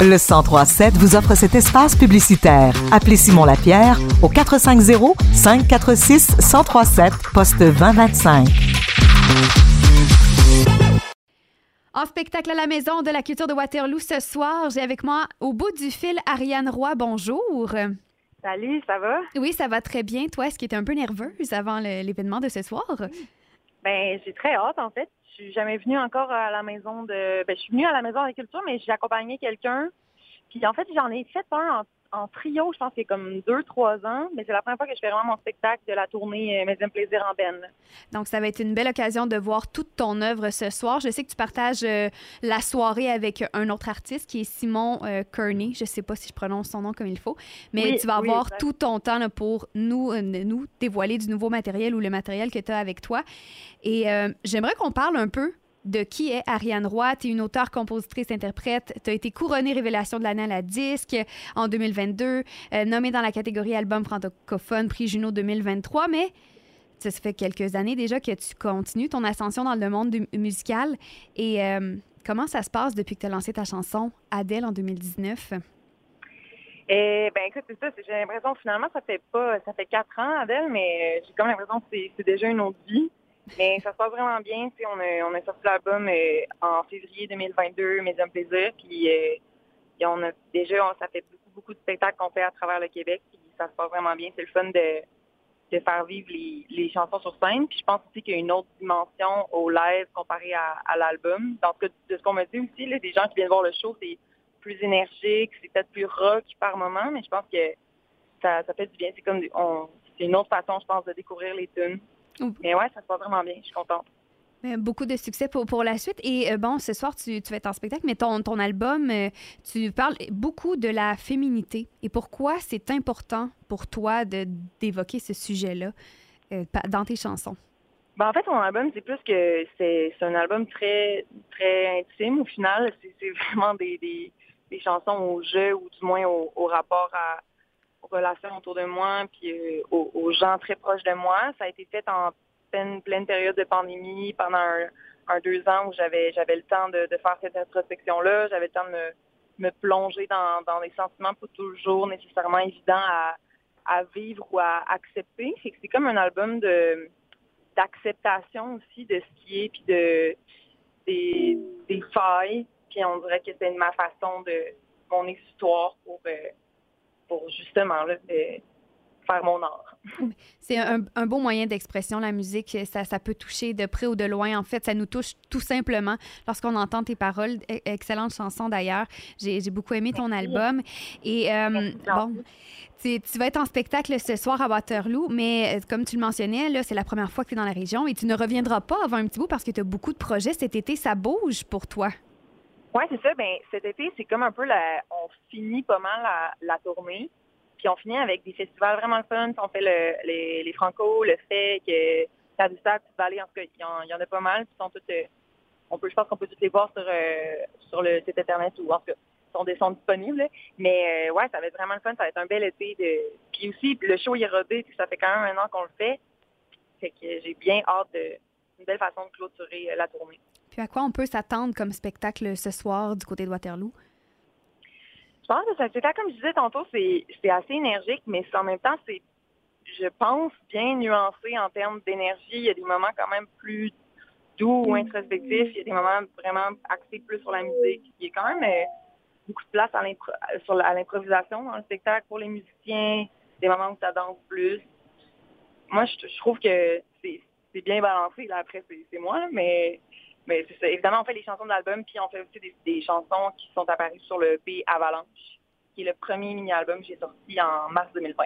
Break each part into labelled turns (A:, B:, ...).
A: Le 1037 vous offre cet espace publicitaire. Appelez Simon Lapierre au 450 546 1037 poste 2025.
B: En spectacle à la maison de la culture de Waterloo ce soir, j'ai avec moi au bout du fil Ariane Roy. Bonjour.
C: Salut, ça va?
B: Oui, ça va très bien. Toi, est-ce que tu es un peu nerveuse avant l'événement de ce soir?
C: Ben, j'ai très hâte, en fait. Je suis jamais venue encore à la maison de... Ben, je suis venue à la maison de la culture, mais j'ai accompagné quelqu'un. Puis, en fait, j'en ai fait un en, en trio, je pense qu'il y a comme deux, trois ans. Mais c'est la première fois que je fais vraiment mon spectacle de la tournée euh, Mes Plaisir en Ben.
B: Donc, ça va être une belle occasion de voir toute ton œuvre ce soir. Je sais que tu partages euh, la soirée avec un autre artiste qui est Simon euh, Kearney. Je sais pas si je prononce son nom comme il faut, mais
C: Oui,
B: tu vas
C: oui,
B: avoir
C: exact.
B: tout ton temps là, pour nous, euh, nous dévoiler du nouveau matériel ou le matériel que tu as avec toi. Et j'aimerais qu'on parle un peu de qui est Ariane Roy. Tu es une auteure, compositrice, interprète. Tu as été couronnée Révélation de l'année à la disque en 2022, euh, nommée dans la catégorie Album francophone, prix Juno 2023, mais ça fait quelques années déjà que tu continues ton ascension dans le monde musical. Et euh, comment ça se passe depuis que tu as lancé ta chanson Adèle en 2019?
C: Et ben écoute, c'est ça. J'ai l'impression finalement ça fait pas, ça fait quatre ans, Adèle, mais euh, j'ai comme l'impression que c'est déjà une autre vie. Mais ça se passe vraiment bien. On a, sorti l'album euh, en février 2022, Mes Hommes Plaisir, puis euh, on a déjà, ça fait beaucoup, beaucoup de spectacles qu'on fait à travers le Québec, puis ça se passe vraiment bien. C'est le fun de, faire vivre les, chansons sur scène. Puis je pense aussi qu'il y a une autre dimension au live comparé à, l'album. Dans ce cas, de ce qu'on me dit aussi, des gens qui viennent voir le show, c'est plus énergique, c'est peut-être plus rock par moment, mais je pense que ça, fait du bien. C'est comme c'est une autre façon, je pense, de découvrir les tunes. Mais ouais, ça se passe vraiment bien. Je suis contente.
B: Euh, Beaucoup de succès pour, pour la suite. Et euh, bon, ce soir, tu, tu vas être en spectacle, mais ton, ton album, euh, tu parles beaucoup de la féminité. Et pourquoi c'est important pour toi d'évoquer ce sujet-là euh, dans tes chansons?
C: Ben, en fait, mon album, c'est plus que c'est un album très très intime. Au final, c'est c'est vraiment des, des, des chansons au jeu ou du moins au, au rapport à, relations autour de moi, puis euh, aux, gens très proches de moi. Ça a été fait en pleine, pleine période de pandémie pendant un, deux ans où j'avais j'avais le temps de, faire cette introspection-là. J'avais le temps de me, plonger dans, dans des sentiments pas toujours nécessairement évidents à, à vivre ou à accepter. Fait que c'est comme un album de d'acceptation aussi de ce qui est, puis de des, des failles. Puis on dirait que c'est ma façon de mon histoire pour, euh, pour justement là, faire mon art.
B: C'est un, un beau moyen d'expression, la musique. Ça, ça peut toucher de près ou de loin. En fait, ça nous touche tout simplement lorsqu'on entend tes paroles. E- Excellente chanson d'ailleurs. J'ai beaucoup aimé ton album. Et euh, bon, tu, tu vas être en spectacle ce soir à Waterloo, mais euh, comme tu le mentionnais, c'est la première fois que tu es dans la région et tu ne reviendras pas avant un petit bout parce que tu as beaucoup de projets. Cet été, ça bouge pour toi.
C: Oui, c'est ça. Ben, cet été, c'est comme un peu la. On finit pas mal la, tournée. Puis on finit avec des festivals vraiment fun. On fait le, les, les Franco, le fait que Tadoussac, Petite Vallée, en tout cas, il y y en a pas mal. Puis sont toutes, euh, on peut, je pense qu'on peut toutes les voir sur, euh, sur le site internet ou en tout cas, sont, sont disponibles. Mais euh, ouais, ça va être vraiment le fun. Ça va être un bel été. De... Puis aussi, le show est rodé. Puis ça fait quand même un an qu'on le fait. Fait que j'ai bien hâte de une belle façon de clôturer euh, la tournée.
B: À quoi on peut s'attendre comme spectacle ce soir du côté de Waterloo?
C: Je pense que ça c'est comme je disais tantôt, c'est assez énergique, mais en même temps, c'est, je pense, bien nuancé en termes d'énergie. Il y a des moments quand même plus doux ou introspectifs. Il y a des moments vraiment axés plus sur la musique. Il y a quand même euh, beaucoup de place à l'improvisation dans le spectacle pour les musiciens. Des moments où ça danse plus. Moi, je, je trouve que c'est bien balancé. Là, après, c'est moi, mais mais. Évidemment, on fait les chansons de puis on fait aussi des, des chansons qui sont apparues sur le P Avalanche, qui est le premier mini-album que j'ai sorti en mars 2020.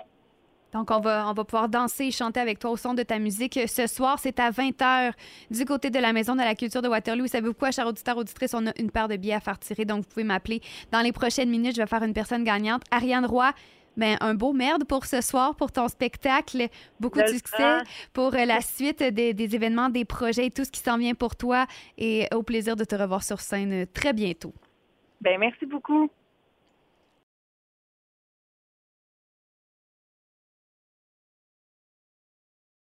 B: Donc, on va, on va pouvoir danser et chanter avec toi au son de ta musique. Ce soir, c'est à 20h du côté de la Maison de la Culture de Waterloo. Vous savez quoi, chers auditeurs, auditrices, on a une paire de billets à faire tirer, donc vous pouvez m'appeler. Dans les prochaines minutes, je vais faire une personne gagnante. Ariane Roy, ben, un beau merde pour ce soir, pour ton spectacle. Beaucoup de succès pour euh, la suite des, des événements, des projets et tout ce qui s'en vient pour toi. Et au plaisir de te revoir sur scène euh, très bientôt.
C: Ben merci beaucoup.